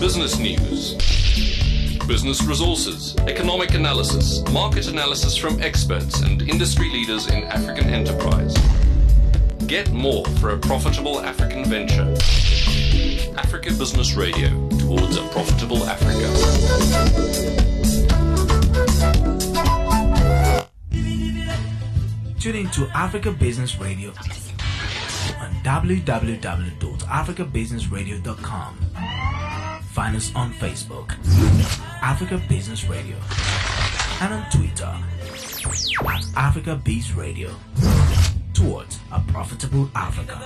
business news, business resources, economic analysis, market analysis from experts and industry leaders in African enterprise. Get more for a profitable African venture. Africa Business Radio towards a profitable Africa. Tune in to Africa Business Radio on www.africabusinessradio.com. Find us on Facebook, Africa Business Radio, and on Twitter at Africa Biz Radio. Towards a profitable Africa.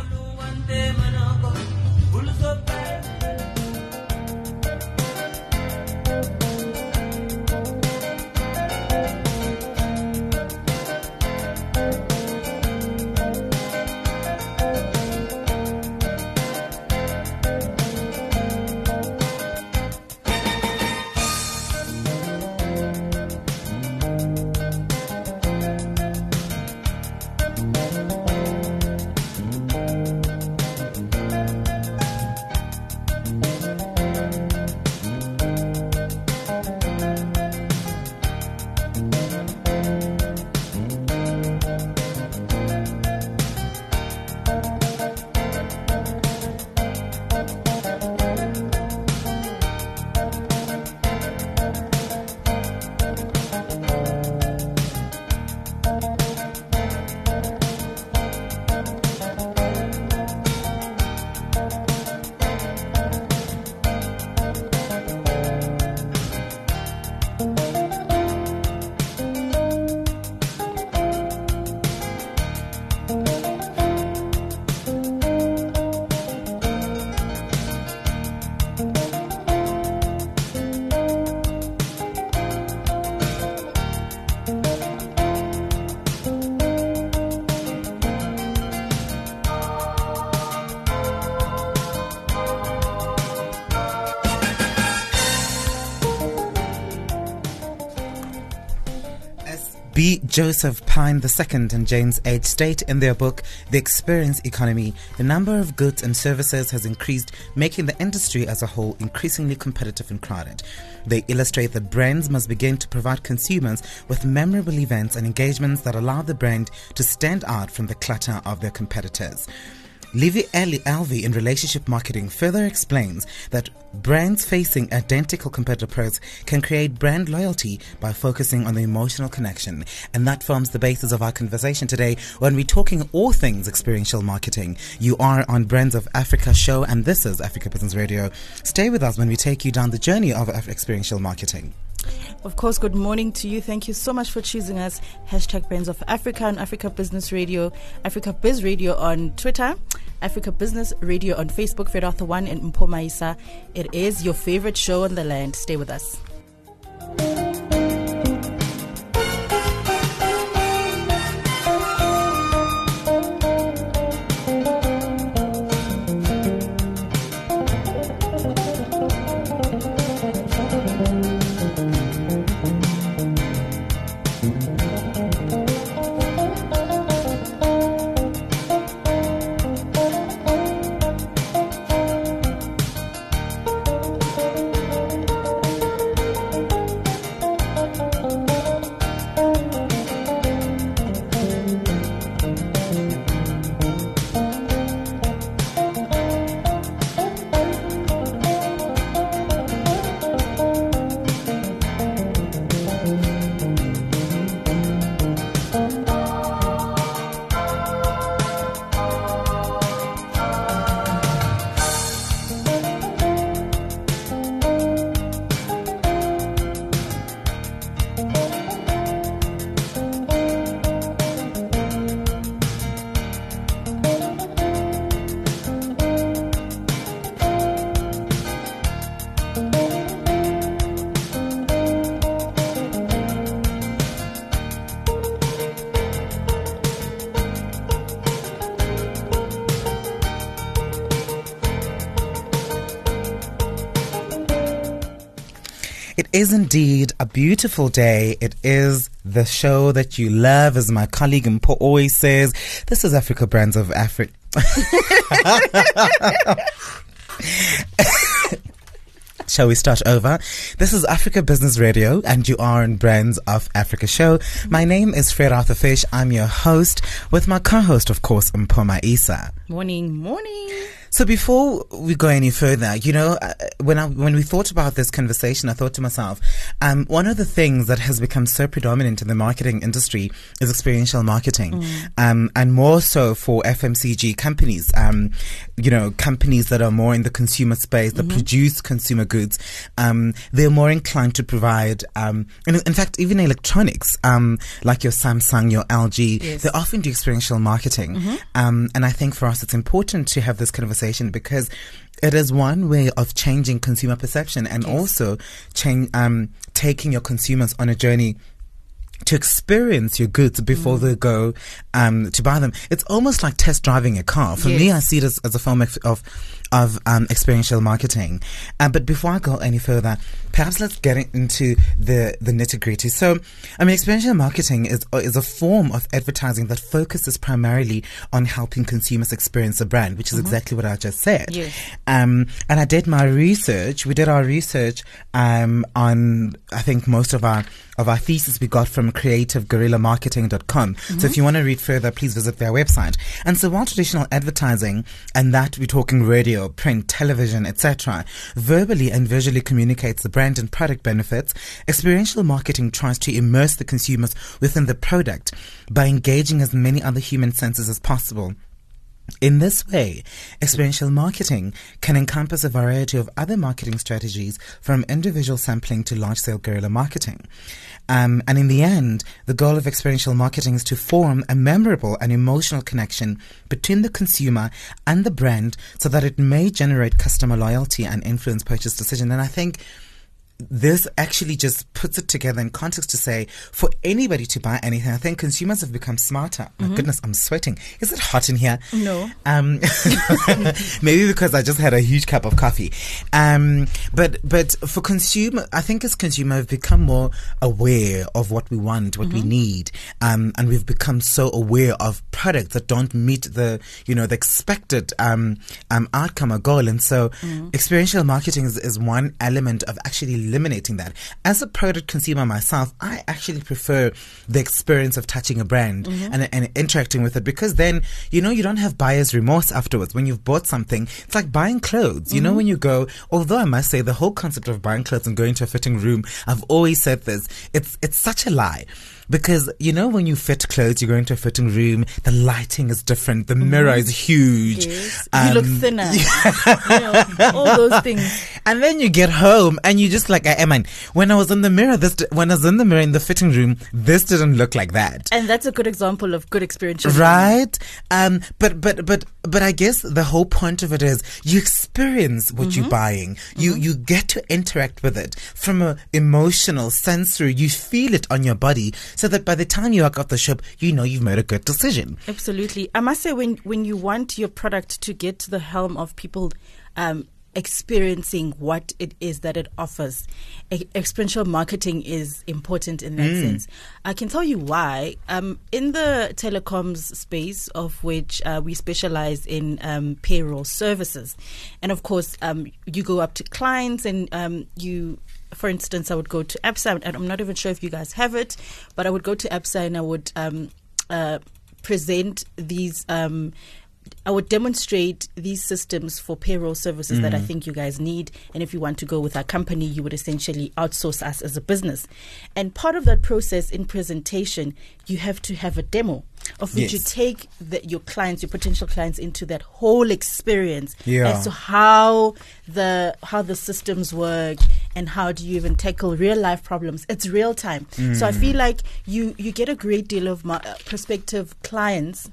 Joseph Pine II and James H. state in their book, The Experience Economy, the number of goods and services has increased, making the industry as a whole increasingly competitive and crowded. They illustrate that brands must begin to provide consumers with memorable events and engagements that allow the brand to stand out from the clutter of their competitors. Livy Alvey in relationship marketing further explains that brands facing identical competitors can create brand loyalty by focusing on the emotional connection. And that forms the basis of our conversation today when we're talking all things experiential marketing. You are on Brands of Africa show, and this is Africa Business Radio. Stay with us when we take you down the journey of experiential marketing. Of course, good morning to you. Thank you so much for choosing us. Hashtag Brands of Africa and Africa Business Radio, Africa Biz Radio on Twitter, Africa Business Radio on Facebook, Fedatha One and Mpomaisa. It is your favorite show on the land. Stay with us. Is indeed a beautiful day. It is the show that you love, as my colleague Mpo always says. This is Africa Brands of Africa. Shall we start over? This is Africa Business Radio, and you are in Brands of Africa show. My name is Fred Arthur Fish. I'm your host, with my co-host, of course, Mpoma Isa. Morning, morning. So before we go any further, you know, uh, when I, when we thought about this conversation, I thought to myself, um, one of the things that has become so predominant in the marketing industry is experiential marketing, mm. um, and more so for FMCG companies. Um, you know, companies that are more in the consumer space that mm-hmm. produce consumer goods. Um, they're more inclined to provide, um, in, in, fact, even electronics, um, like your Samsung, your LG, yes. they often do experiential marketing. Mm-hmm. and I think for us, it's important to have this conversation conversation because it is one way of changing consumer perception and yes. also change, um, taking your consumers on a journey to experience your goods before mm. they go um, to buy them. It's almost like test driving a car. For yes. me, I see it as, as a form of, of of um, experiential marketing. Uh, but before I go any further, perhaps let's get into the, the nitty gritty. So, I mean, experiential marketing is, is a form of advertising that focuses primarily on helping consumers experience a brand, which is mm-hmm. exactly what I just said. Yes. Um, and I did my research. We did our research um, on, I think, most of our of our thesis we got from creativeguerrillamarketing.com. Mm-hmm. So if you want to read further, please visit their website. And so while traditional advertising, and that we're talking radio, print, television, etc., verbally and visually communicates the brand and product benefits, experiential marketing tries to immerse the consumers within the product by engaging as many other human senses as possible. In this way, experiential marketing can encompass a variety of other marketing strategies from individual sampling to large scale guerrilla marketing. Um, and in the end, the goal of experiential marketing is to form a memorable and emotional connection between the consumer and the brand so that it may generate customer loyalty and influence purchase decision. And I think this actually just puts it together in context to say for anybody to buy anything, I think consumers have become smarter. My mm-hmm. goodness, I'm sweating. Is it hot in here? No. Um, maybe because I just had a huge cup of coffee. Um, but but for consumer, I think as consumer, we've become more aware of what we want, what mm-hmm. we need, um, and we've become so aware of products that don't meet the you know the expected um, um, outcome or goal. And so, mm-hmm. experiential marketing is, is one element of actually eliminating that. As a product consumer myself, I actually prefer the experience of touching a brand mm-hmm. and, and interacting with it because then, you know, you don't have buyer's remorse afterwards. When you've bought something, it's like buying clothes. You mm-hmm. know, when you go, although I must say the whole concept of buying clothes and going to a fitting room, I've always said this, it's, it's such a lie because you know when you fit clothes, you go into a fitting room, the lighting is different, the mm. mirror is huge. Yes. Um, you look thinner. you know, all those things. And then you get home and you just like, I mean, when I was in the mirror, this when I was in the mirror in the fitting room, this didn't look like that. And that's a good example of good experience, right? Um, but but but but I guess the whole point of it is you experience what mm-hmm. you're buying. You mm-hmm. you get to interact with it from an emotional, sensory. You feel it on your body so that by the time you walk off the shop, you know you've made a good decision. Absolutely. I must say, when, when you want your product to get to the helm of people um, experiencing what it is that it offers. E- experiential marketing is important in that mm. sense. I can tell you why. Um, in the telecoms space, of which uh, we specialize in um, payroll services, and of course, um, you go up to clients and um, you for instance, I would go to ABSA, and I'm not even sure if you guys have it, but I would go to ABSA and I would um, uh, present these. Um, I would demonstrate these systems for payroll services mm. that I mm. think you guys need. And if you want to go with our company, you would essentially outsource us as a business. And part of that process in presentation, you have to have a demo of which yes. you take the, your clients, your potential clients, into that whole experience yeah. as to how the how the systems work and how do you even tackle real life problems. It's real time, mm. so I feel like you you get a great deal of my, uh, prospective clients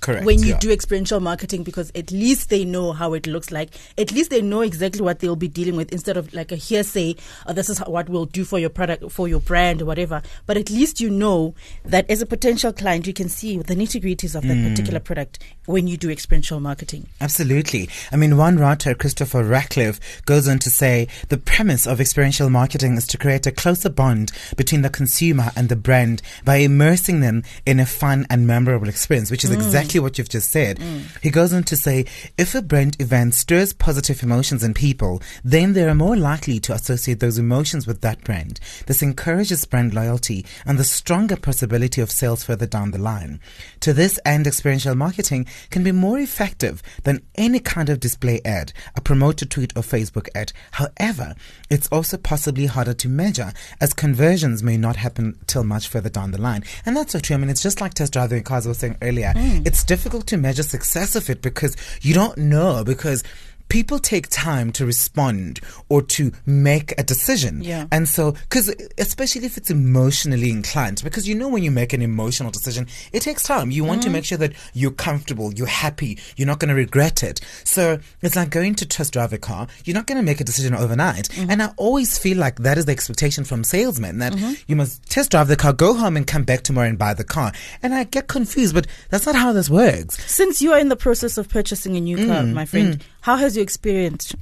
Correct. When you yeah. do experiential marketing, because at least they know how it looks like. At least they know exactly what they'll be dealing with instead of like a hearsay, oh, this is what we'll do for your product, for your brand or whatever. But at least you know that as a potential client, you can see the nitty gritties of that mm. particular product when you do experiential marketing. Absolutely. I mean, one writer, Christopher Ratcliffe, goes on to say the premise of experiential marketing is to create a closer bond between the consumer and the brand by immersing them in a fun and memorable experience, which is mm. exactly exactly what you've just said. He goes on to say, if a brand event stirs positive emotions in people, then they are more likely to associate those emotions with that brand. This encourages brand loyalty and the stronger possibility of sales further down the line. To this end, experiential marketing can be more effective than any kind of display ad, a promoter tweet or Facebook ad. However, it's also possibly harder to measure as conversions may not happen till much further down the line. And that's so true. I mean, it's just like test driving cars I was saying earlier. Mm. It's difficult to measure success of it because you don't know because people take time to respond or to make a decision. Yeah. And so, because especially if it's emotionally inclined, because you know when you make an emotional decision, it takes time. You want to mm-hmm. make sure that you're comfortable, you're happy, you're not going to regret it. So it's like going to test drive a car. You're not going to make a decision overnight. Mm-hmm. And I always feel like that is the expectation from salesmen that mm-hmm. you must test drive the car, go home, and come back tomorrow and buy the car. And I get confused, but that's not how this works. Since you are in the process of purchasing a new car, mm, my friend, mm. How has your experience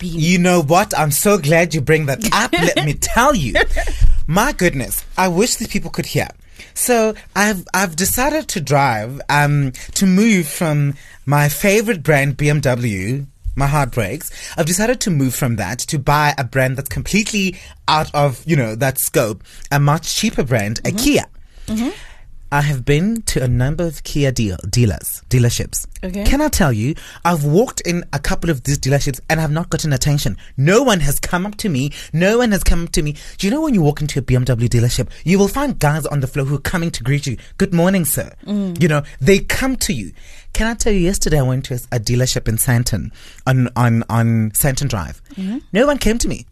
been? You know what? I'm so glad you bring that up. Let me tell you. My goodness, I wish these people could hear. So I've I've decided to drive um to move from my favorite brand BMW. My heart breaks. I've decided to move from that to buy a brand that's completely out of you know that scope, a much cheaper brand, a Kia. I have been to a number of Kia deal, dealers, dealerships. Okay. Can I tell you, I've walked in a couple of these dealerships and I've not gotten attention. No one has come up to me. No one has come up to me. Do you know when you walk into a BMW dealership, you will find guys on the floor who are coming to greet you. Good morning, sir. Mm. You know, they come to you. Can I tell you, yesterday I went to a, dealership in Sandton on, on, on Sandton Drive. Mm-hmm. No one came to me.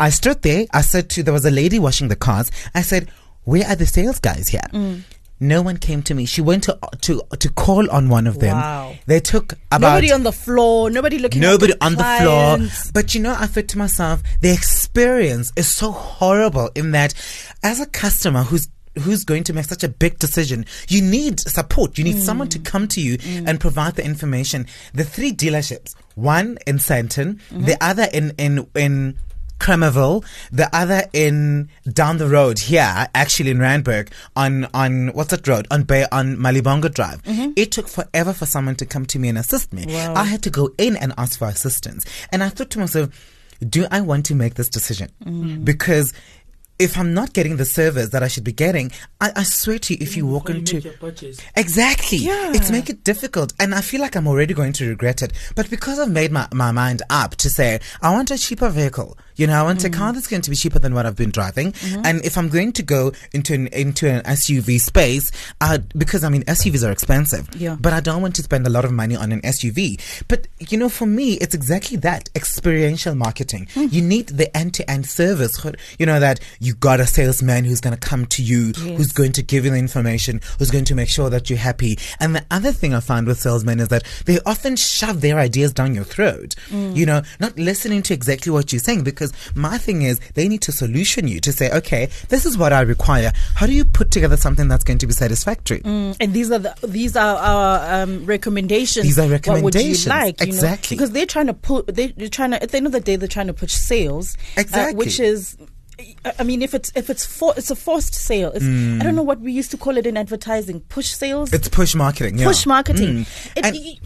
I stood there. I said to, there was a lady washing the cars. I said, where are the sales guys here? Mm. No one came to me. She went to to to call on one of them. Wow. They took about nobody on the floor, nobody looking. nobody at the on the floor. But you know, I thought to myself, the experience is so horrible in that as a customer who's who's going to make such a big decision, you need support. You need someone to mm. come to you mm. and provide the information. The three dealerships, one in Sandton, mm-hmm. the other in in in Kramerville, the other in down the road here, actually in Randburg, on on what's that road? On Bay on Malibongwe Drive. It took forever for someone to come to me and assist me. Wow. I had to go in and ask for assistance. And I thought to myself, do I want to make this decision? Because if I'm not getting the service that I should be getting, I, I swear to you, if you walk you into. Exactly. Yeah. It's make it difficult. And I feel like I'm already going to regret it. But because I've made my, my mind up to say, I want a cheaper vehicle. You know, I want a mm. car that's going to be cheaper than what I've been driving. Mm-hmm. And if I'm going to go into an, into an SUV space, uh, because I mean, SUVs are expensive. Yeah. But I don't want to spend a lot of money on an SUV. But, you know, for me, it's exactly that experiential marketing. Hmm. You need the end to end service. You know, that you got a salesman who's going to come to you, who's going to give you the information, who's going to make sure that you're happy. And the other thing I find with salesmen is that they often shove their ideas down your throat. Mm. You know, not listening to exactly what you're saying because my thing is they need to solution you to say, okay, this is what I require. How do you put together something that's going to be satisfactory? Mm, and these are the these are our um, recommendations. These are What would recommendations. you like? you know? Exactly. because they're trying to put they, they're trying to at the end of the day they're trying to push sales. uh, Exactly. which is. I- mean, if it's if it's for it's a forced sale. It's, I don't know what we used to call it in advertising. Push sales. Mm. It's push marketing. Yeah. push marketing. Mm. It-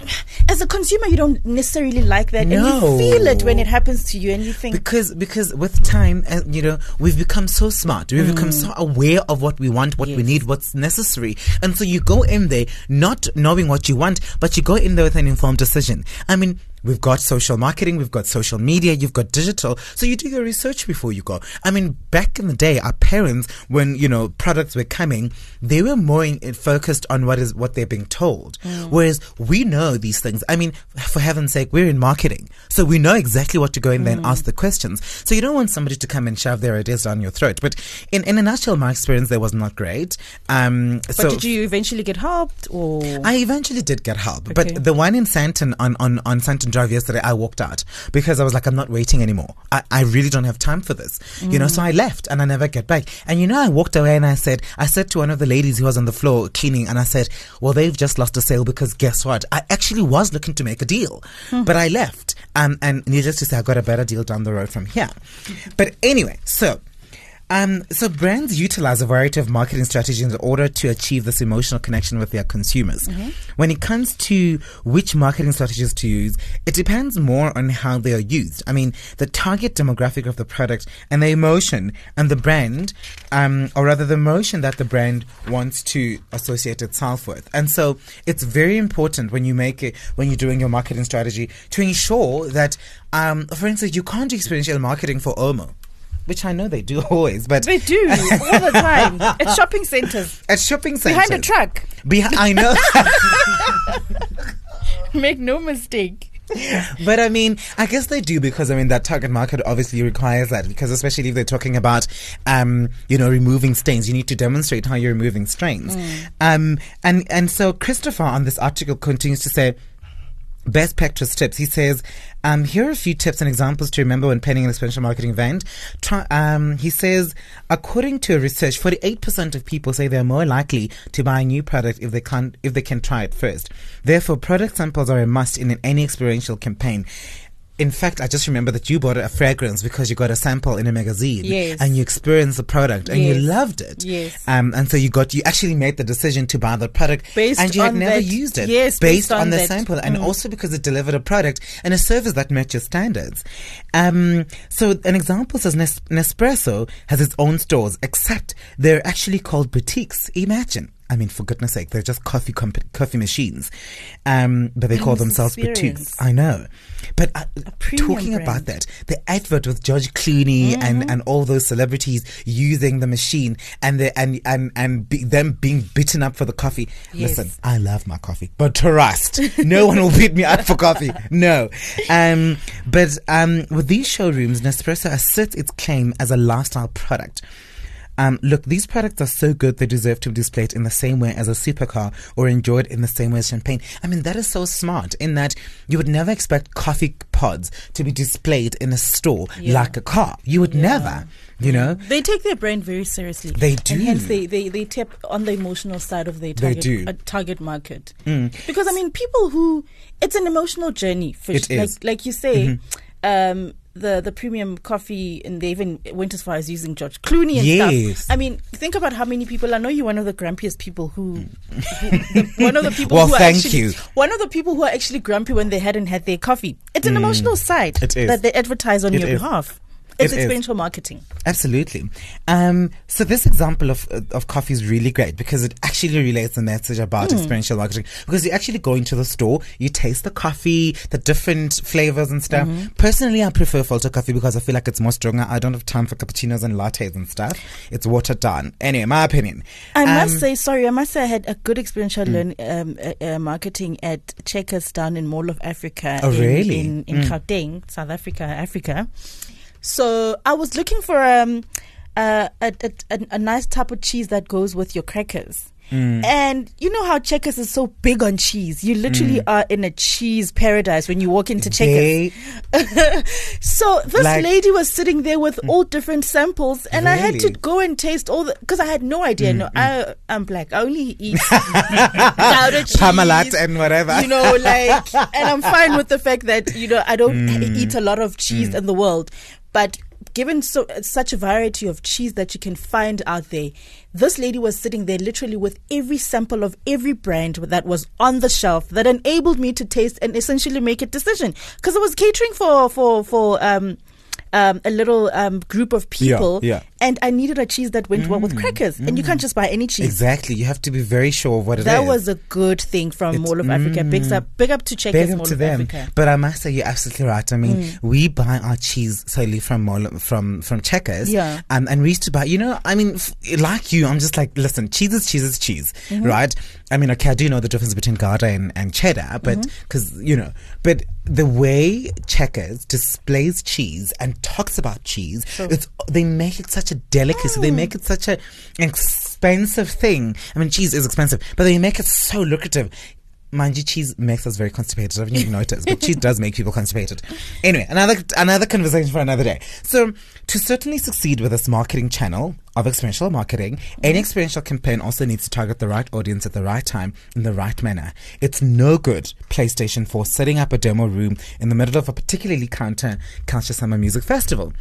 as a consumer, you don't necessarily like that, and you feel it when it happens to you, and you think, because because with time uh, you know we've become so smart we've become so aware of what we want what we Mm. Need what's necessary and so you go in there not knowing what you want but you go in there with an informed decision i mean We've got social marketing, we've got social media, you've got digital. So you do your research before you go. I mean, back in the day, our parents, when, you know, products were coming, they were more in, focused on what is, what they're being told. Whereas we know these things. I mean, for heaven's sake, we're in marketing. So we know exactly what to go in there and ask the questions. So you don't want somebody to come and shove their ideas down your throat. But in, in a nutshell, my experience there was not great. Um, but so did you eventually get helped, or I eventually did get help, Okay. but the one in Sandton on, on, on Sandton Drive yesterday, I walked out because I was like, I'm not waiting anymore. I, I really don't have time for this, you know. So I left and I never get back. And you know, I walked away and I said, I said to one of the ladies who was on the floor cleaning, and I said, Well, they've just lost a sale because guess what? I actually was looking to make a deal, but I left. Um, and needless to say, I got a better deal down the road from here. But anyway, so. Um, so brands utilize a variety of marketing strategies in order to achieve this emotional connection with their consumers. When it comes to which marketing strategies to use, it depends more on how they are used. I mean, the target demographic of the product and the emotion and the brand, um, or rather the emotion that the brand wants to associate itself with. And so it's very important when you make it, when you're doing your marketing strategy to ensure that, um, for instance, you can't do experiential marketing for Omo. Which I know they do always, but They do all the time at shopping centers at shopping centers behind a truck. Behi- I know, Make no mistake. but I mean, I guess they do because I mean that target market obviously requires that because especially if they're talking about, um, you know, removing stains, you need to demonstrate how you're removing stains. Um, and and so Christopher on this article continues to say. Best practice tips. He says, um, here are a few tips and examples to remember when planning an experiential marketing event. Try, um, he says, according to a research, 48% of people say they're more likely to buy a new product if they can if they can try it first. Therefore, product samples are a must in any experiential campaign. In fact, I just remember that you bought a fragrance because you got a sample in a magazine Yes. and you experienced the product and you loved it. Yes. Um, and so you got, you actually made the decision to buy the product Based and you had never that- used it. yes, based, based on, on the that. sample and Mm. also because it delivered a product and a service that met your standards. Um, so an example says Nes- Nespresso has its own stores, except they're actually called boutiques. Imagine. I mean, for goodness sake, they're just coffee comp- coffee machines, um, but they call themselves boutiques. I know, but uh, talking about that, the advert with George Clooney and, and all those celebrities using the machine and the, and and and be, them being beaten up for the coffee. Yes. Listen, I love my coffee, but trust, no one will beat me up for coffee. No, um, but um, with these showrooms, Nespresso asserts its claim as a lifestyle product. Um, look, these products are so good they deserve to be displayed in the same way as a supercar or enjoyed in the same way as champagne. I mean, that is so smart in that you would never expect coffee pods to be displayed in a store Yeah. like a car. You would never, you know? They take their brand very seriously. They do. And hence they, they, they tap on the emotional side of their They target, do. Mm. Uh, target market. Because, I mean, people who, it's an emotional journey. For It sh- is. Mm-hmm. Like, like you say, um, the, the premium coffee, and they even went as far as using George Clooney and Yes. stuff. I mean, think about how many people. I know you're one of the grumpiest people who, who the, one of the people Well, who are thank actually, you. one of the people who are actually grumpy when they hadn't had their coffee. It's an emotional side Mm. It is. that they advertise on It your is. behalf. It It's is. experiential marketing. Absolutely. Um, so this example of of coffee is really great because it actually relays the message about Hmm. experiential marketing. Because you actually go into the store, you taste the coffee, the different flavors and stuff. Mm-hmm. Personally, I prefer filter coffee because I feel like it's more stronger. I don't have time for cappuccinos and lattes and stuff. It's watered down. Anyway, my opinion. I Um, must say, sorry, I must say I had a good experiential learn, um, uh, uh, marketing at Checkers down in Mall of Africa. Oh, in, really? In, in Gauteng, South Africa, Africa. So I was looking for um, uh, a, a, a, a nice type of cheese that goes with your crackers. Mm. And you know how Checkers is so big on cheese. You literally mm. are in a cheese paradise when you walk into Checkers. They, So this Like- lady was sitting there with mm. all different samples, and I had to go and taste all the because I had no idea. No, I I'm black. I only eat powdered cheese, Parmalat and whatever. You know, like, and I'm fine with the fact that you know I don't eat a lot of cheese in the world, but. Given so such a variety of cheese that you can find out there, this lady was sitting there literally with every sample of every brand that was on the shelf that enabled me to taste and essentially make a decision. Because I was catering for for for um, um, a little um, group of people, yeah. Mm. And I needed a cheese that went well with crackers, and you can't just buy any cheese. exactly. You have to be very sure of what it is. That was a good thing from Mall of Africa. Big up, big up to Checkers Big up Mall to of them. Africa. But I must say, you're absolutely right. I mean, Mm. we buy our cheese solely from Mall, from from Checkers. Yeah. Um, and we used to buy. You know, I mean, f- like you, I'm just like, listen, cheese is cheese is cheese, Mm-hmm. right? I mean, okay, I do know the difference between Gouda and, and cheddar, but Mm-hmm. because you know, but the way Checkers displays cheese and talks about cheese, it's they make it such a delicacy. They make it such a expensive thing. I mean, cheese is expensive, but they make it so lucrative. Mind you, cheese makes us very constipated. I haven't even noticed, but cheese does make people constipated. Anyway, another another conversation for another day. So, to certainly succeed with this marketing channel of experiential marketing, any experiential campaign also needs to target the right audience at the right time in the right manner. It's no good PlayStation 4 setting up a demo room in the middle of a particularly counter culture summer music festival.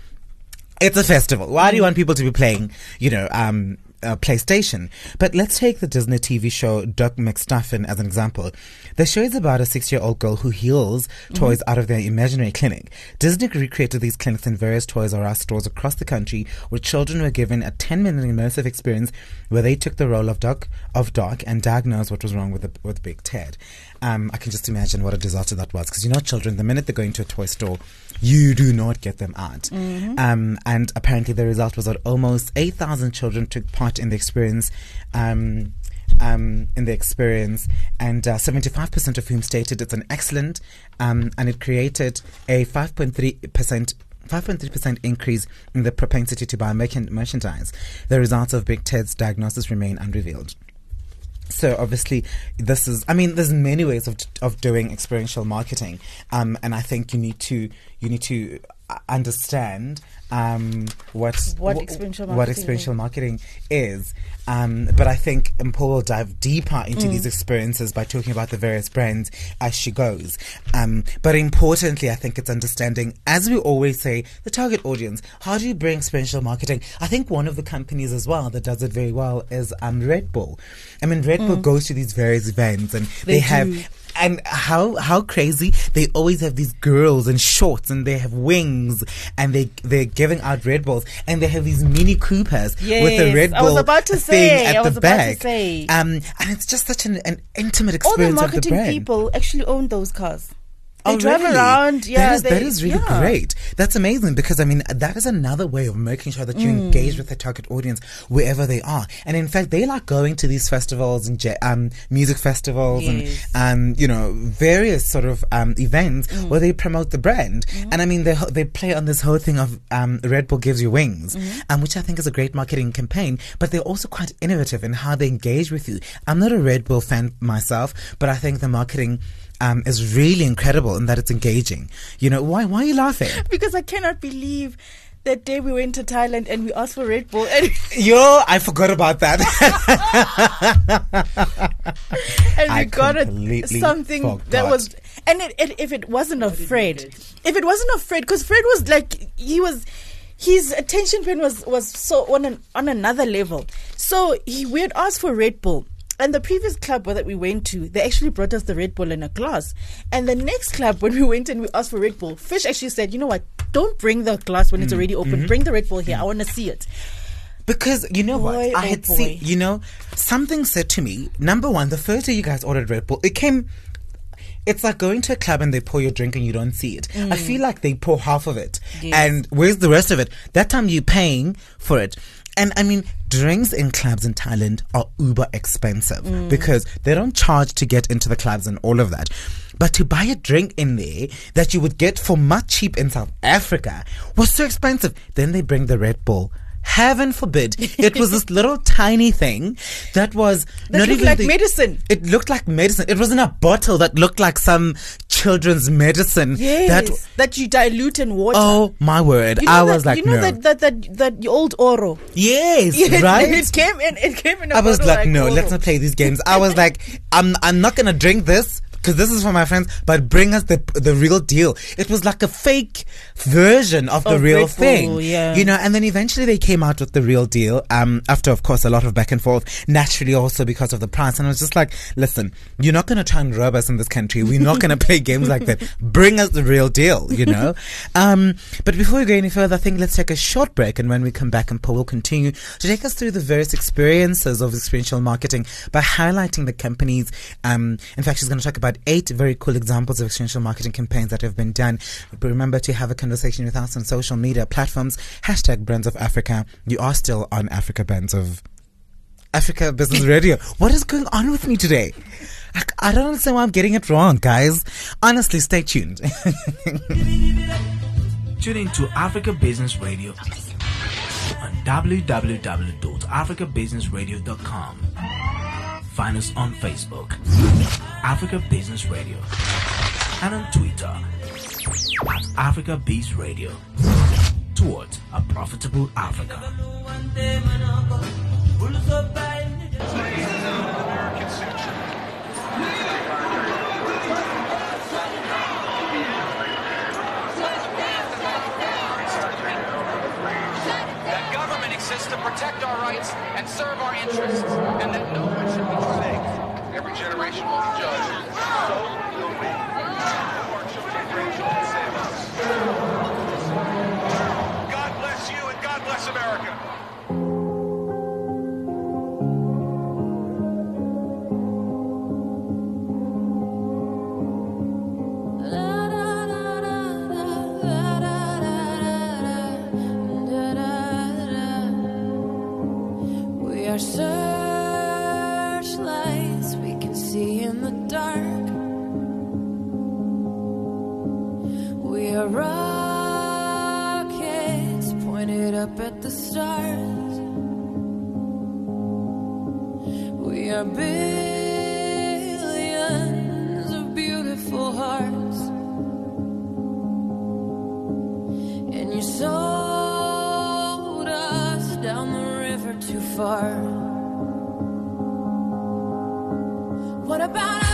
It's a festival. Why do you want people to be playing, you know, um, uh, PlayStation. But let's take the Disney TV show Doc McStuffin as an example. The show is about a six-year-old girl who heals toys out of their imaginary clinic. Disney recreated these clinics in various Toys R Us stores across the country, where children were given a 10-minute immersive experience where they took the role of Doc of Doc and diagnosed what was wrong with the, with Big Ted. Um, I can just imagine what a disaster that was because you know, children, the minute they go into a toy store, you do not get them out. Um, and apparently, the result was that almost 8,000 children took part in the experience. Um, um, in the experience, and uh, 75% of whom stated it's an excellent, um, and it created a 5.3%. 5.3% increase in the propensity to buy merchan- merchandise. The results of Big Ted's diagnosis remain unrevealed. So obviously, this is. I mean, there's many ways of of doing experiential marketing, um, and I think you need to you need to uh, understand um, what What wh- experiential what marketing experiential marketing is. Um, but I think Mpo will dive deeper into these experiences by talking about the various brands as she goes. Um, but importantly, I think it's understanding, as we always say, the target audience. How do you bring experiential marketing? I think one of the companies as well that does it very well is um, Red Bull. I mean, Red Bull goes to these various events and they, They have. And how how crazy they always have these girls in shorts and they have wings and they they're giving out Red Bulls and they have these mini Coopers with the Yes, Red I Bull was about to thing say, at I the was about to back. say. Um, and it's just such an, an intimate All the experience of the marketing brand. people actually own those cars. They Oh, drive really? around. Yeah, that is, they- is really yeah. great. That's amazing because I mean that is another way of making sure that you Mm. engage with the target audience wherever they are. And in fact, they like going to these festivals and um, music festivals Yes. and um, you know various sort of um, events Mm. where they promote the brand. Mm-hmm. And I mean they they play on this whole thing of um, Red Bull gives you wings, Mm-hmm. um, which I think is a great marketing campaign. But they're also quite innovative in how they engage with you. I'm not a Red Bull fan myself, but I think the marketing. Um, is really incredible in that it's engaging. You know why? Why are you laughing? Because I cannot believe that day we went to Thailand and we asked for Red Bull and, Yo, I forgot about that. and we got completely something that was and it, it, if it wasn't of Fred, if it wasn't of Fred, because Fred was like he was. His attention span was, was so on an, on another level. So he, we had asked for Red Bull, and the previous club where that we went to, they actually brought us the Red Bull in a glass. And the next club, when we went and we asked for Red Bull, Fish actually said, "You know what? Don't bring the glass when Mm, it's already open. mm-hmm. Bring the Red Bull here. I want to see it." Because you know Boy, what? I oh had boy. seen, you know, something said to me, number one, the first day you guys ordered Red Bull, it came, it's like going to a club and they pour your drink and you don't see it. I feel like they pour half of it. Mm. Yes. And where's the rest of it? That time you're paying for it. And I mean, drinks in clubs in Thailand are uber expensive Mm. because they don't charge to get into the clubs and all of that. But to buy a drink in there that you would get for much cheap in South Africa was so expensive. Then they bring the Red Bull. Heaven forbid. It was this little tiny thing that was That not looked even like the- medicine. It looked like medicine. It was in a bottle that looked like some children's medicine. Yes, That that, you dilute in water. oh my word! You know I that, was like, you know no. that, that that that old Oro. yes, Yes, right. It came in. It came in. I I was like, no, Oro. let's not play these games. I was like, I'm, I'm not gonna drink this because this is for my friends, but bring us the the real deal. It was like a fake version of the real thing, Bull, yeah. you know. And then eventually they came out with the real deal. Um, after of course a lot of back and forth, naturally also because of the price. And I was just like, listen, you're not gonna try and rob us in this country. We're not gonna play games like that. Bring us the real deal, you know. um, but before we go any further, I think let's take a short break, and when we come back, and Mpo will continue to take us through the various experiences of experiential marketing by highlighting the companies. Um, in fact, she's going to talk about eight very cool examples of experiential marketing campaigns that have been done. But remember to have a conversation with us on social media platforms. Hashtag Brands of Africa. You are still on Africa Brands of Africa Business Radio. What is going on with me today? I, I don't understand why I'm getting it wrong, guys. Honestly, stay tuned. Tune in to Africa Business Radio on www.africabusinessradio.com. Find us on Facebook, Africa Business Radio, and on Twitter at Africa Biz Radio. Towards a profitable Africa. The government exists to protect our rights and serve our interests, and that no one should be tried. Be judged. So at the stars. We are billions of beautiful hearts. And you sold us down the river too far. What about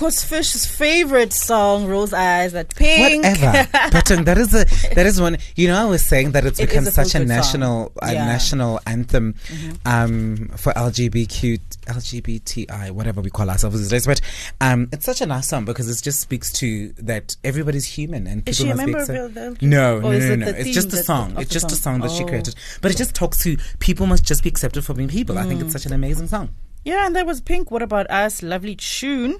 course Fish's favorite song, Rose Eyes, that pink. Whatever. but um, that is a that is one. You know, I was saying that it's It become a such a song. national a Yeah. Mm-hmm. national anthem um, for LGBTQ LGBTI whatever we call ourselves these days. But um, it's such a nice song because it just speaks to that everybody's human and people Is she a must be member of accept- the- No, no, no, it no. It's just a song. It's just a song? song that she Oh. created. But it just talks to people must just be accepted for being people. I think it's such an amazing song. Yeah, and that was Pink. What about us? Lovely tune.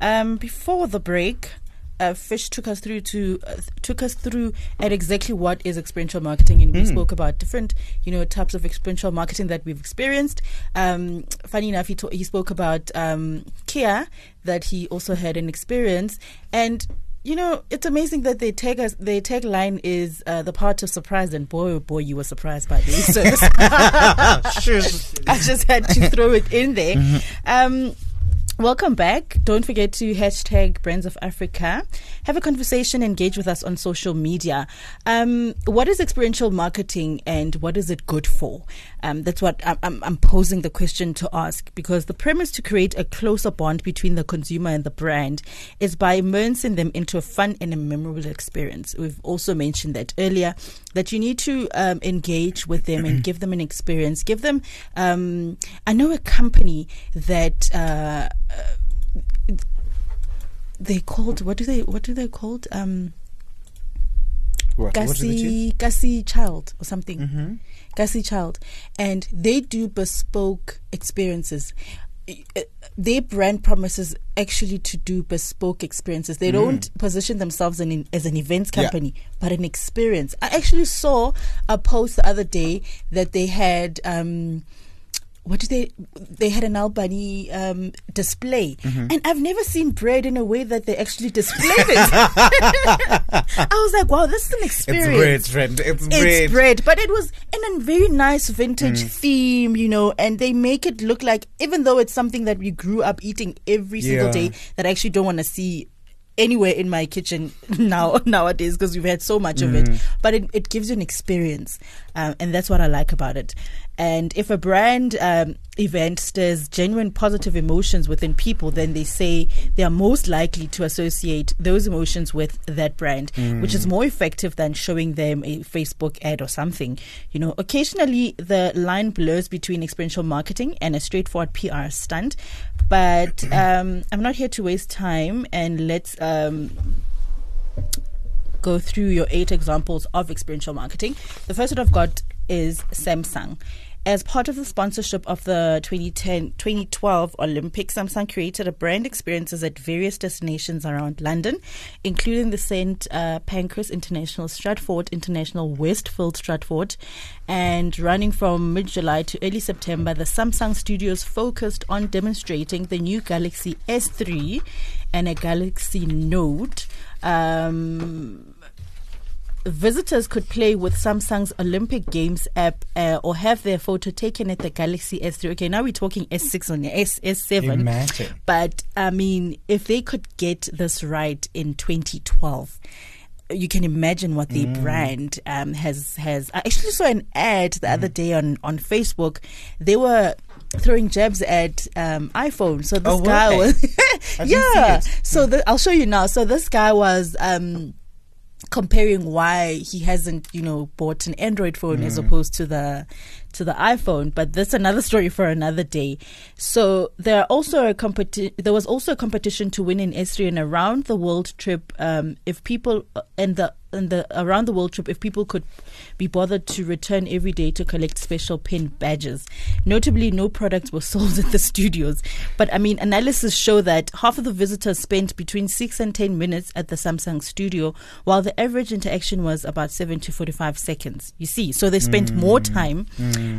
Um, before the break, uh, Fish took us through to uh, took us through at exactly what is experiential marketing, and we spoke about different, you know, types of experiential marketing that we've experienced. Um, funny enough, he ta- he spoke about um, Kia that he also had an experience, and you know, it's amazing that they tag us. Their tagline is uh, the part of surprise, and boy, oh boy, you were surprised by this. I just had to throw it in there. Um, Welcome back. Don't forget to hashtag Brands of Africa. Have a conversation, engage with us on social media. Um, what is experiential marketing and what is it good for? Um, that's what I'm, I'm, I'm posing the question to ask because the premise to create a closer bond between the consumer and the brand is by immersing them into a fun and a memorable experience. We've also mentioned that earlier that you need to um, engage with them and give them an experience. Give them, um, I know a company that, uh, they called what do they what do they called? Um What, what did Gussie Gussie Child or something. Mm-hmm. Gussie Child. And they do bespoke experiences. Uh, their brand promises actually to do bespoke experiences. They don't position themselves in, as an events Mm. Yeah. company, but an experience. I actually saw a post the other day that they had. Um, what did they they had an Albany um, display Mm-hmm. and I've never seen bread in a way that they actually displayed it. I was like, wow, this is an experience It's bread, friend. It's bread. It's bread, but it was in a very nice vintage Mm. theme, you know, and they make it look like, even though it's something that we grew up eating every single Yeah. day, that I actually don't want to see anywhere in my kitchen now nowadays because we've had so much of Mm. it. But it, it gives you an experience, um, and that's what I like about it. And if a brand um, event stirs genuine positive emotions within people, then they say they are most likely to associate those emotions with that brand, which is more effective than showing them a Facebook ad or something. You know, occasionally the line blurs between experiential marketing and a straightforward PR stunt. But um, I'm not here to waste time, and let's um, go through your eight examples of experiential marketing. The first one I've got is Samsung. As part of the sponsorship of the 2010 2012 Olympics, Samsung created a brand experiences at various destinations around London, including the St. Uh, Pancras International Stratford International Westfield Stratford. And running from mid July to early September, the Samsung studios focused on demonstrating the new Galaxy S3 and a Galaxy Note. Um, visitors could play with Samsung's Olympic Games app uh, or have their photo taken at the Galaxy S3. Okay, now we're talking S6 on the S S7. Imagine. But I mean, if they could get this right in 2012. You can imagine what the Mm. brand um, has has. I actually saw an ad the other day on on Facebook. They were throwing jabs at um, iPhone. So this Oh, guy they? was, yeah. So the, I'll show you now. So this guy was. Um, comparing why he hasn't you know bought an android phone as mm. opposed to the to the iphone but that's another story for another day. So there are also a competi- there was also a competition to win an s3 and around the world trip um, if people uh, and the and the around the world trip if people could be bothered to return every day to collect special pin badges. Notably no products were sold at the studios. But i mean analysis show that half of the visitors spent between 6 and 10 minutes at the samsung studio while the average interaction was about 7 to 45 seconds. You see? So they spent more time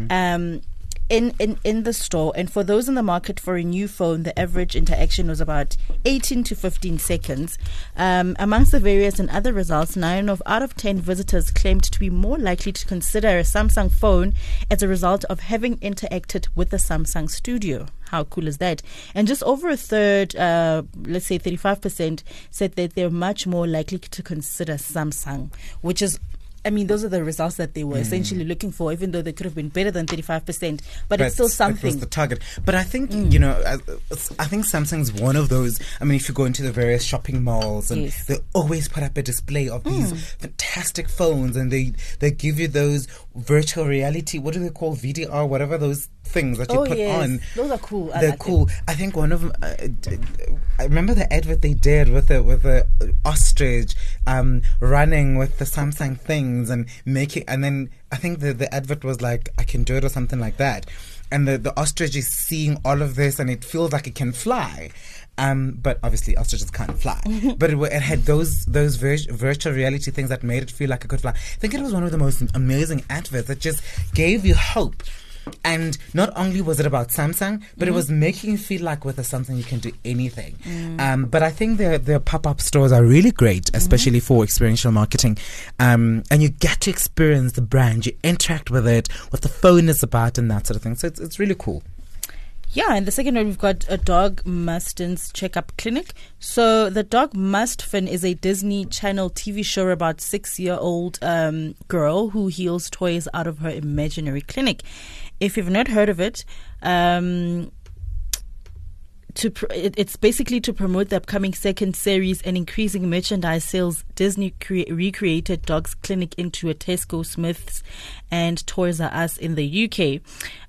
um, in, in, in the store. And for those in the market for a new phone, the average interaction was about 18 to 15 seconds. Um, amongst the various and other results, 9 of out of 10 visitors claimed to be more likely to consider a Samsung phone as a result of having interacted with the Samsung studio. How cool is that? And just over a third, uh, let's say 35%, said that they're much more likely to consider Samsung, which is I mean, those are the results that they were hmm. essentially looking for, even though they could have been better than 35%. But, it's still It something. was the target. But I think hmm. you know, I, I think Samsung's one of those. I mean, if you go into the various shopping malls, and Yes. they always put up a display of these hmm. fantastic phones, and they they give you those virtual reality. What do they call VDR? Whatever those things that you Oh, put yes. on. Those are cool. I They're like them. cool. I think one of them. Uh, I remember the advert they did with the with the ostrich um, running with the Samsung things and making, and then I think the the advert was like, "I can do it" or something like that. And the the ostrich is seeing all of this, and it feels like it can fly. Um, but obviously ostriches can't fly. but it, it had those those vir- virtual reality things that made it feel like it could fly. I think it was one of the most amazing adverts that just gave you hope. And not only was it about Samsung, but it was making you feel like with a Samsung you can do anything. Um, but I think their their pop up stores are really great, especially for experiential marketing. Um, and you get to experience the brand, you interact with it, what the phone is about, and that sort of thing. So it's it's really cool. Yeah, and the second one we've got a Doc McStuffins checkup clinic. So the Doc McStuffin is a Disney Channel TV show about six-year-old um, girl who heals toys out of her imaginary clinic. If you've not heard of it, um, to pr- it, it's basically to promote the upcoming second series and increasing merchandise sales. Disney crea- recreated Doc's Clinic into a Tesco, Smiths, and Toys R Us in the UK.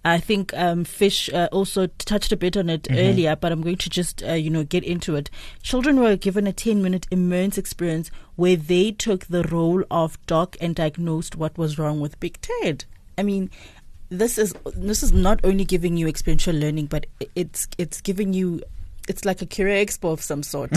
I think um, Fish uh, also touched a bit on it earlier, but I'm going to just uh, you know get into it. Children were given a 10 minute immersive experience where they took the role of doc and diagnosed what was wrong with Big Ted. I mean, this is this is not only giving you experiential learning, but it's it's giving you it's like a career expo of some sort.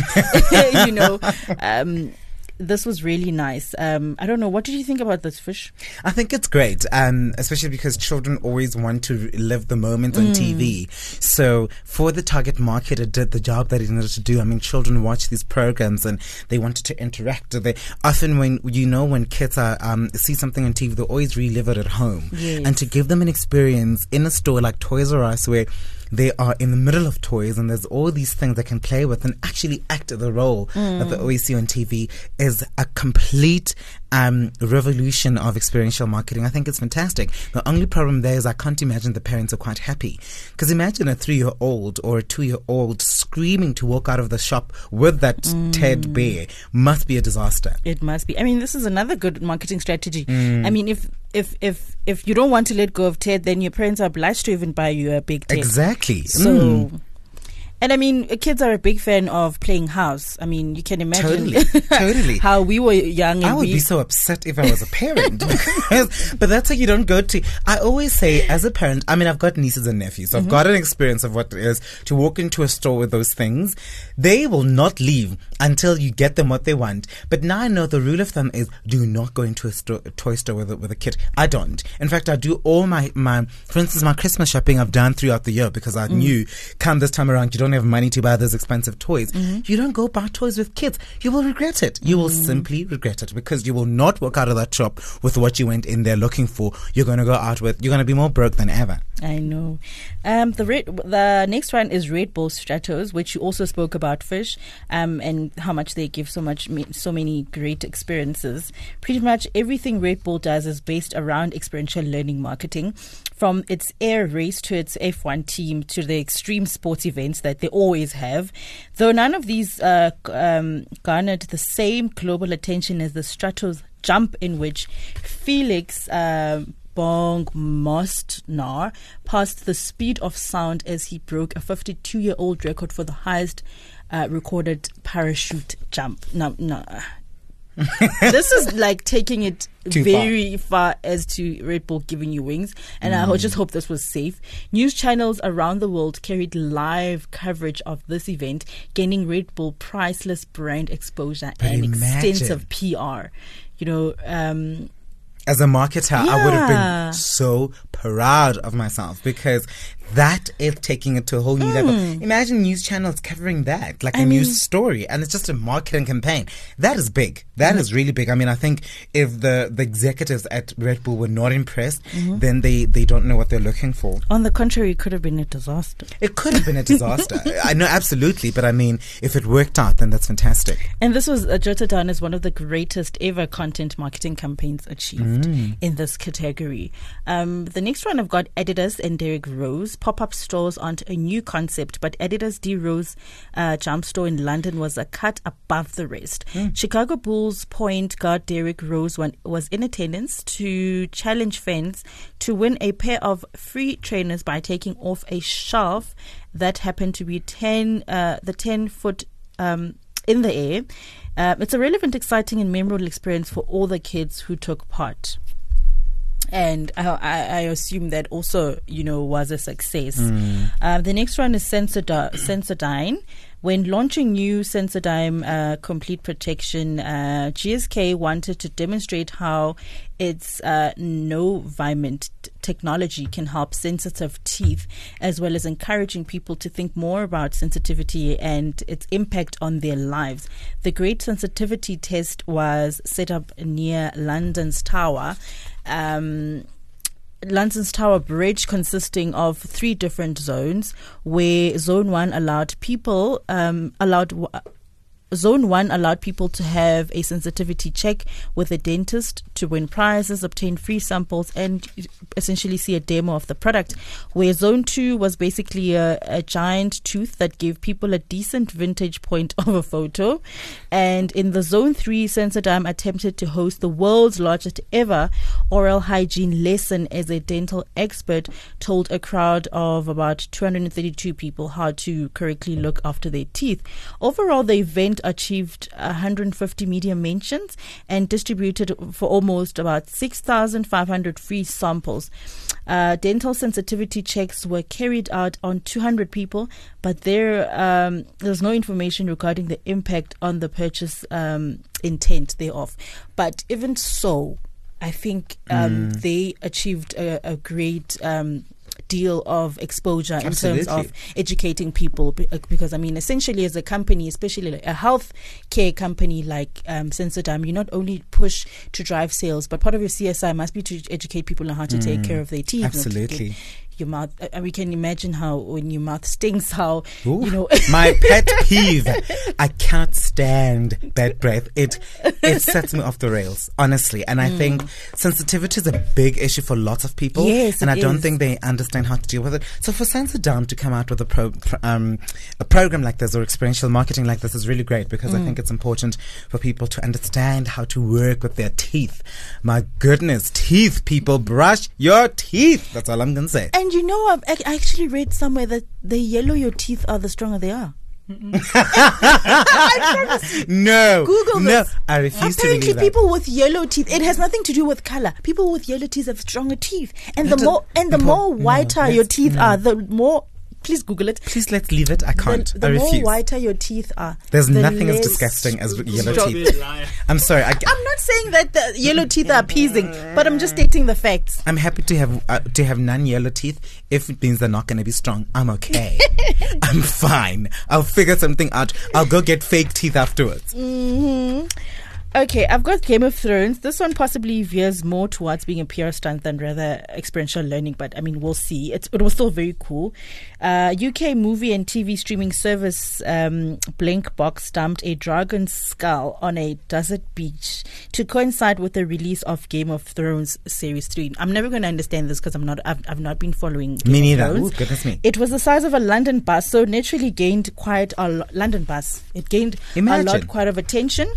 you know, um, this was really nice. Um, I don't know. What did you think about this fish? I think it's great, um, especially because children always want to live the moment on TV. So for the target market, it did the job that it needed to do. I mean, children watch these programs and they wanted to interact. They often, when you know, when kids are um, see something on TV, they always relive it at home. Yes. And to give them an experience in a store like Toys R Us, where they are in the middle of toys and there's all these things they can play with and actually act the role that mm. they always see on TV is a complete um, revolution of experiential marketing. I think it's fantastic. The only problem there is I can't imagine the parents are quite happy. Because imagine a three year old or a two year old screaming to walk out of the shop with that Ted Bear must be a disaster. It must be. I mean, this is another good marketing strategy. Mm. I mean, if if if if you don't want to let go of Ted, then your parents are obliged to even buy you a big Ted. Exactly. So, Mm. And I mean, kids are a big fan of playing house. I mean, you can imagine Totally. Totally. how we were young. And I would we, be so upset if I was a parent. But that's how you don't go to. I always say, as a parent, I mean, I've got nieces and nephews, so I've mm-hmm. got an experience of what it is to walk into a store with those things. They will not leave until you get them what they want. But now I know the rule of thumb is do not go into a, store, a toy store with a, with a kid. I don't. In fact, I do all my, my, for instance, my Christmas shopping I've done throughout the year because I mm. knew come this time around, you don't have money to buy those expensive toys. Mm-hmm. You don't go buy toys with kids. You will regret it. You will mm. simply regret it because you will not walk out of that shop with what you went in there looking for. You're going to go out with, you're going to be more broke than ever. I know. Um, the red, the next one is Red Bull Stratos, which you also spoke about, fish, um, and how much they give so much, so many great experiences. Pretty much everything Red Bull does is based around experiential learning marketing, from its air race to its F1 team to the extreme sports events that they always have. Though none of these uh, um, garnered the same global attention as the Stratos jump, in which Felix. um Baumgartner passed the speed of sound as he broke a 52 year old record for the highest uh, recorded parachute jump. No, no. this is like taking it Too very far. as to Red Bull giving you wings, and I just hope this was safe. News channels around the world carried live coverage of this event, gaining Red Bull priceless brand exposure But and imagine. extensive PR. You know, um, As a marketer, I would have been so proud of myself because that is taking it to a whole new level. Imagine news channels covering that, like a Hmm. I news story, and it's just a marketing campaign. That is big. That Mm-hmm. is really big. I mean, I think if the, the executives at Red Bull were not impressed, Mm-hmm. then they, they don't know what they're looking for. on the contrary, it could have been a disaster. It could have been a disaster. I know, absolutely, but I mean, if it worked out, then that's fantastic. And this was uh, jotted down as one of the greatest ever content marketing campaigns achieved in this category. Um, the next one I've got Adidas and Derrick Rose. Pop up stores aren't a new concept, but Adidas D Rose uh, jump store in London was a cut above the rest. Chicago Bulls point guard Derrick Rose was in attendance to challenge fans to win a pair of free trainers by taking off a shelf that happened to be 10, uh, the 10 foot um, in the air. Uh, it's a relevant, exciting, and memorable experience for all the kids who took part. And I, I, assume that also, you know, was a success. Uh, the next one is Sensodyne. When launching new Sensodyne uh, Complete Protection, uh, GSK wanted to demonstrate how its uh, NovaMin t- technology can help sensitive teeth, as well as encouraging people to think more about sensitivity and its impact on their lives. The Great Sensitivity Test was set up near London's Tower. Um, London's Tower Bridge, consisting of three different zones, where Zone One allowed people um, allowed. Zone 1 allowed people to have a sensitivity check with a dentist to win prizes, obtain free samples, and essentially see a demo of the product. Where Zone 2 was basically a, a giant tooth that gave people a decent vintage point of a photo. And in the Zone 3, Sensodyne attempted to host the world's largest ever oral hygiene lesson as a dental expert told a crowd of about 232 people how to correctly look after their teeth. Overall, the event achieved 150 media mentions and distributed for almost about 6,500 free samples. Uh, dental sensitivity checks were carried out on 200 people, but there um, there's no information regarding the impact on the purchase um, intent thereof. But even so, I think um, they achieved a, a great. Um, deal of exposure in terms of educating people uh, because I mean essentially as a company especially like a health care company like um, Sensodyne you not only push to drive sales but part of your CSI must be to educate people on how to take care of their teeth Absolutely. Your mouth uh, and we can imagine how when your mouth stinks how Ooh, you know my pet peeve. I can't stand bad breath. It it sets me off the rails, honestly. And I think sensitivity is a big issue for lots of people. Mm. Yes, and I don't is. think they understand how to deal with it. So for Sensodyne to come out with a pro, pro- um, a program like this or experiential marketing like this is really great because Mm. I think it's important for people to understand how to work with their teeth. My goodness, teeth, people, brush your teeth. That's all I'm gonna say. and you know I've I actually read somewhere that the yellow your teeth are the stronger they are No, Google no, this. I refuse to Apparently, that. people with yellow teeth. It has nothing to do with color. People with yellow teeth have stronger teeth, and the more and the no, more no, whiter your teeth no. are, the more. Please Google it. Please let's leave it. I can't. The, the I more whiter your teeth are, There's the nothing as disgusting as yellow teeth. I'm sorry. I, I'm not saying that the yellow teeth are appeasing, but I'm just stating the facts. I'm happy to have uh, to have non-yellow teeth if it means they're not going to be strong. I'm okay. I'm fine. I'll figure something out. I'll go get fake teeth afterwards. Mm. Okay, I've got Game of Thrones. This one possibly veers more towards being a PR stunt than rather experiential learning, but I mean, we'll see. It's, it was still very cool. Uh, UK movie and TV streaming service um, Blinkbox dumped a dragon skull on a desert beach to coincide with the release of Game of Thrones series three. I'm never going to understand this because I'm not. I've, I've not been following. Game Me of neither. Ooh, goodness me. It was the size of a London bus, so naturally gained quite a lo- London bus. It gained a lot, quite of attention,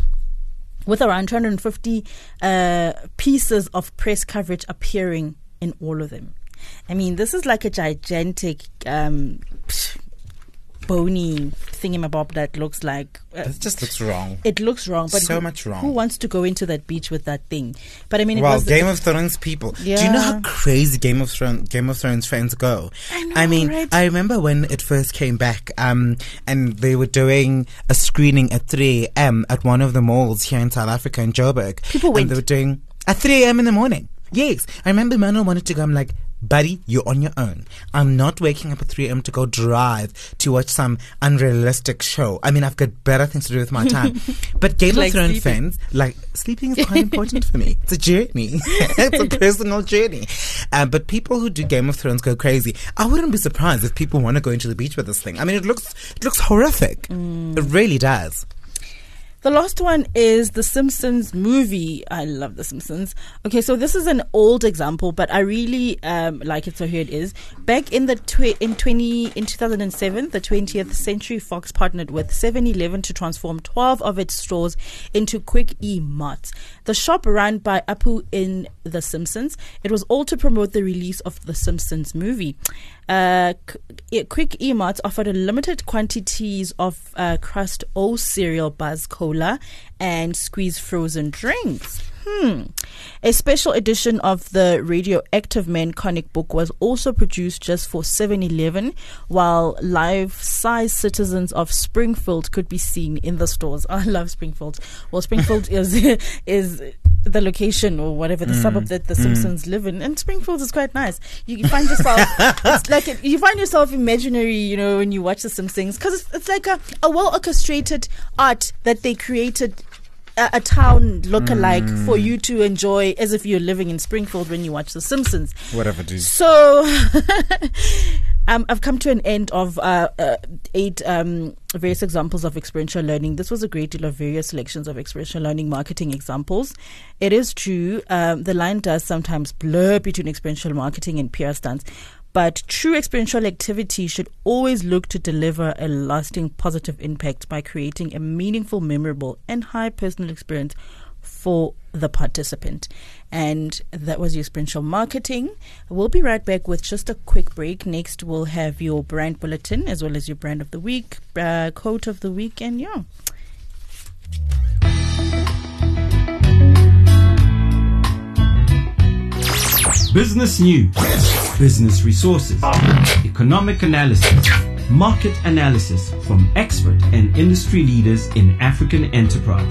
with around 250 uh, pieces of press coverage appearing in all of them. I mean, this is like a gigantic, um, bony thingamabob that looks like. Uh, This just looks wrong. it looks wrong, but So who- much wrong. Who wants to go into that beach with that thing? But I mean, it Well, Game of Thrones people. Do you know how crazy Game of Thrones Game of Thrones fans go? I know, I mean, right? I remember when it first came back, um, and they were doing a screening at 3 a.m. at one of the malls here in South Africa in Joburg. People and went. they were doing at 3 a.m. in the morning. Yes, I remember Manuel wanted to go. I'm like. Buddy, you're on your own. I'm not waking up at 3 a.m. to go drive to watch some unrealistic show. I mean, I've got better things to do with my time. but Game Like of Thrones sleeping. fans, like, sleeping is quite important for me. It's a journey. it's a personal journey. Um, but people who do Game of Thrones go crazy. I wouldn't be surprised if people want to go into the beach with this thing. I mean, it looks it looks horrific. It really does. The last one is the Simpsons movie. I love the Simpsons. Okay, so this is an old example, but I really um, like it. So here it is. Back in the tw- in twenty in two thousand and seven, the twentieth Century Fox partnered with 7-Eleven to transform twelve of its stores into Quick E Marts. The shop ran by Apu in The Simpsons. It was all to promote the release of the Simpsons movie. Uh, Quick E Marts offered limited quantities of uh, Crust O cereal, Buzz Cola, and Squishee frozen drinks. Hmm. A special edition of the Radioactive Man comic book was also produced just for 7 Eleven, while life size citizens of Springfield could be seen in the stores. I love Springfield. Well, Springfield is is the location or whatever the suburb that the Simpsons live in, and Springfield is quite nice. You, find yourself, it's like it, you find yourself imaginary, you know, when you watch the Simpsons, because it's, it's like a, a well orchestrated art that they created a, a town look-alike Mm. for you to enjoy as if you're living in Springfield when you watch The Simpsons. Whatever it is. So, um, I've come to an end of uh, uh, eight um, various examples of experiential learning. This was a great deal of various selections of experiential learning marketing examples. It is true, um, the line does sometimes blur between experiential marketing and PR stunts. But true experiential activity should always look to deliver a lasting positive impact by creating a meaningful, memorable, and high personal experience for the participant. And that was your experiential marketing. We'll be right back with just a quick break. Next, we'll have your brand bulletin as well as your brand of the week, uh, quote of the week, and yeah. Business news, business resources, economic analysis, market analysis from expert and industry leaders in African enterprise.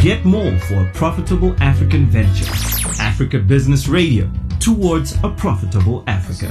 Get more for a profitable African venture. Africa Business Radio towards a profitable Africa.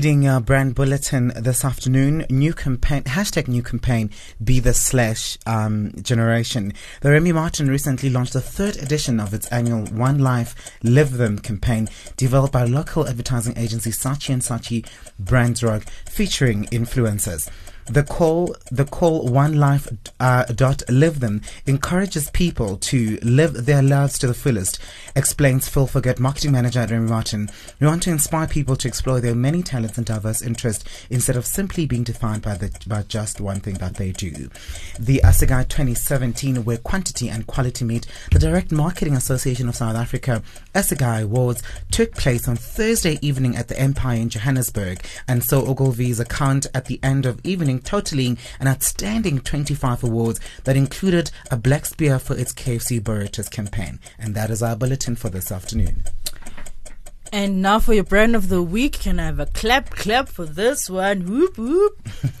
Leading our brand bulletin this afternoon, new campaign, hashtag new campaign, be the slash um, generation. The Remy Martin recently launched the third edition of its annual One Life, Live Them campaign, developed by local advertising agency Saatchi and Saatchi Brand Drug, featuring influencers. The call, the call one life uh, dot live them encourages people to live their lives to the fullest. Explains Phil Forget, marketing manager at Remy Martin. We want to inspire people to explore their many talents and diverse interests instead of simply being defined by the by just one thing that they do. The Assegai 2017, where quantity and quality meet, the Direct Marketing Association of South Africa Assegai Awards took place on Thursday evening at the Empire in Johannesburg, and so Ogilvy's account at the end of evening totaling an outstanding 25 awards that included a Black Spear for its KFC burritos campaign. And that is our bulletin for this afternoon. And now for your brand of the week. Can I have a clap, clap for this one? Whoop, whoop.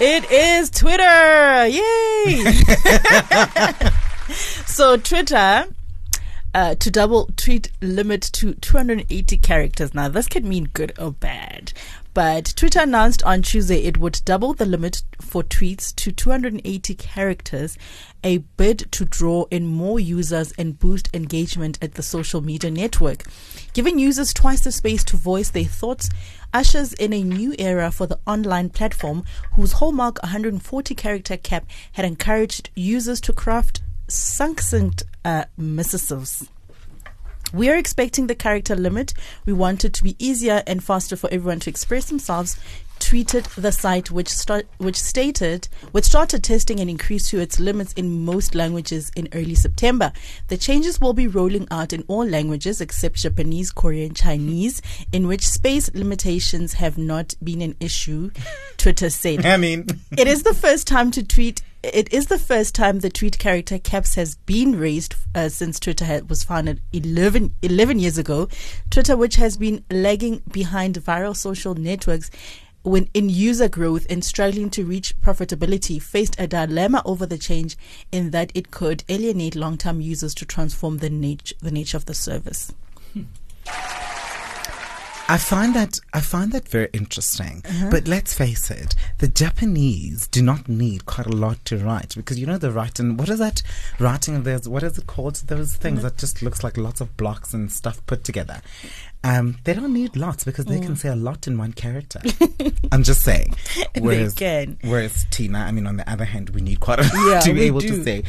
it is Twitter. Yay! so, Twitter. Uh, to double tweet limit to 280 characters. Now, this can mean good or bad. But Twitter announced on Tuesday it would double the limit for tweets to 280 characters, a bid to draw in more users and boost engagement at the social media network. Giving users twice the space to voice their thoughts ushers in a new era for the online platform, whose hallmark 140 character cap had encouraged users to craft succinct uh, missives. We are expecting the character limit. We want it to be easier and faster for everyone to express themselves. Tweeted the site, which start, which stated which started testing and increased to its limits in most languages in early September. The changes will be rolling out in all languages except Japanese, Korean, Chinese, in which space limitations have not been an issue. Twitter said. I mean, It is the first time to tweet. It is the first time the tweet character caps has been raised uh, since Twitter had, was founded 11, 11 years ago. Twitter, which has been lagging behind viral social networks when in user growth and struggling to reach profitability, faced a dilemma over the change in that it could alienate long-term users to transform the nature the nature of the service. I find that I find that very interesting. Uh-huh. But let's face it, the Japanese do not need quite a lot to write because you know the writing. What is that writing? There's what is it called? Those things that just looks like lots of blocks and stuff put together. Um, they don't need lots because they can say a lot in one character. I'm just saying. They Whereas, can. whereas Tina, I mean, on the other hand, we need quite a lot Yeah, to be able do. to say.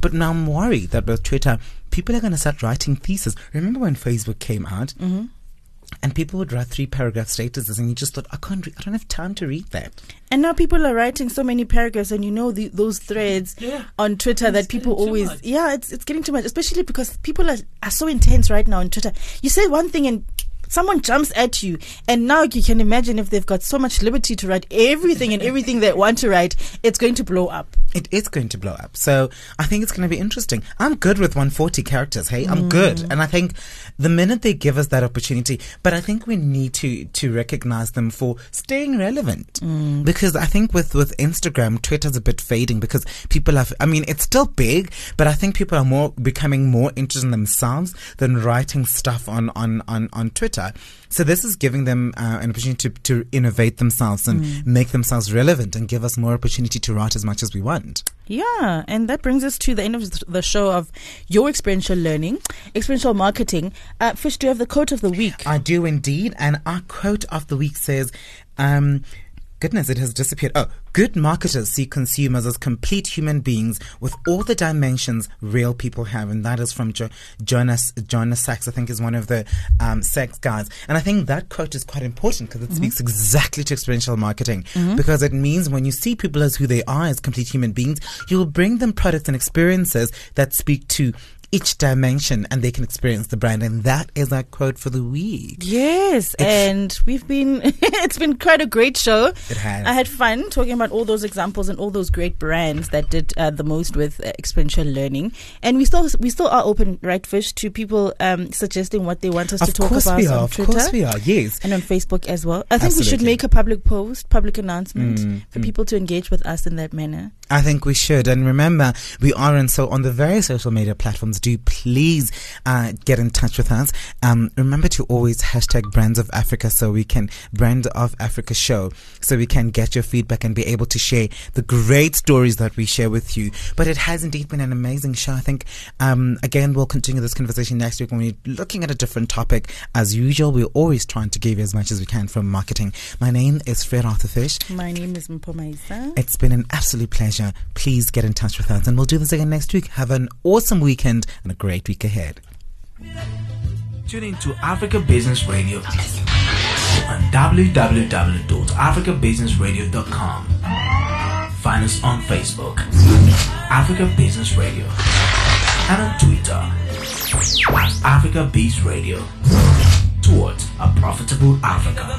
But now I'm worried that with Twitter, people are going to start writing theses. Remember when Facebook came out? Mm-hmm. And people would write three paragraph statuses, and you just thought, I can't, re- I don't have time to read that. And now people are writing so many paragraphs, and you know the, those threads on Twitter that people always, yeah, it's it's getting too much, especially because people are, are so intense right now on Twitter. You say one thing and someone jumps at you, and now you can imagine if they've got so much liberty to write everything and everything they want to write, it's going to blow up. It is going to blow up. So I think it's going to be interesting. I'm good with 140 characters. Hey, I'm good. Mm. And I think the minute they give us that opportunity, but I think we need to, to recognize them for staying relevant. Mm. Because I think with, with Instagram, Twitter's a bit fading because people have, I mean, it's still big, but I think people are more becoming more interested in themselves than writing stuff on, on, on, on Twitter. So this is giving them uh, an opportunity to, to innovate themselves and make themselves relevant and give us more opportunity to write as much as we want. Yeah, and that brings us to the end of the show of your experiential learning, experiential marketing. Uh, Fish, do you have the quote of the week? I do indeed. And our quote of the week says, um, goodness, it has disappeared. Oh, good marketers see consumers as complete human beings with all the dimensions real people have. And that is from jo- Jonas, Jonas Sachs, I think is one of the um, Sachs guys. And I think that quote is quite important because it speaks exactly to experiential marketing because it means when you see people as who they are, as complete human beings, you will bring them products and experiences that speak to each dimension and they can experience the brand. And that is our quote for the week. Yes, and we've been it's been quite a great show. It has. I had fun talking about all those examples and all those great brands that did uh, the most with uh, experiential learning. And we still we still are open, right, Fish, to people um, suggesting what they want us to Of talk course about we are. on Of Twitter. course we are. Yes. And on Facebook as well. I think we should Mm, make a public post, public announcement for people to engage with us in that manner. I think we should. And remember, we are on so on the various social media platforms, do, please uh, get in touch with us. Um, remember to always hashtag Brands of Africa so we can Brand of Africa show so we can get your feedback and be able to share the great stories that we share with you. But it has indeed been an amazing show. I think um, again we'll continue this conversation next week when we're looking at a different topic. As usual, we're always trying to give you as much as we can from marketing. My name is Fred Arthur Fish. My name is Mpoma Isa. It's been an absolute pleasure. Please get in touch with us and we'll do this again next week. Have an awesome weekend and a great week ahead. Tune in to Africa Business Radio on www.africabusinessradio.com. Find us on Facebook, Africa Business Radio, and on Twitter, Africa Biz Radio. Towards a profitable Africa.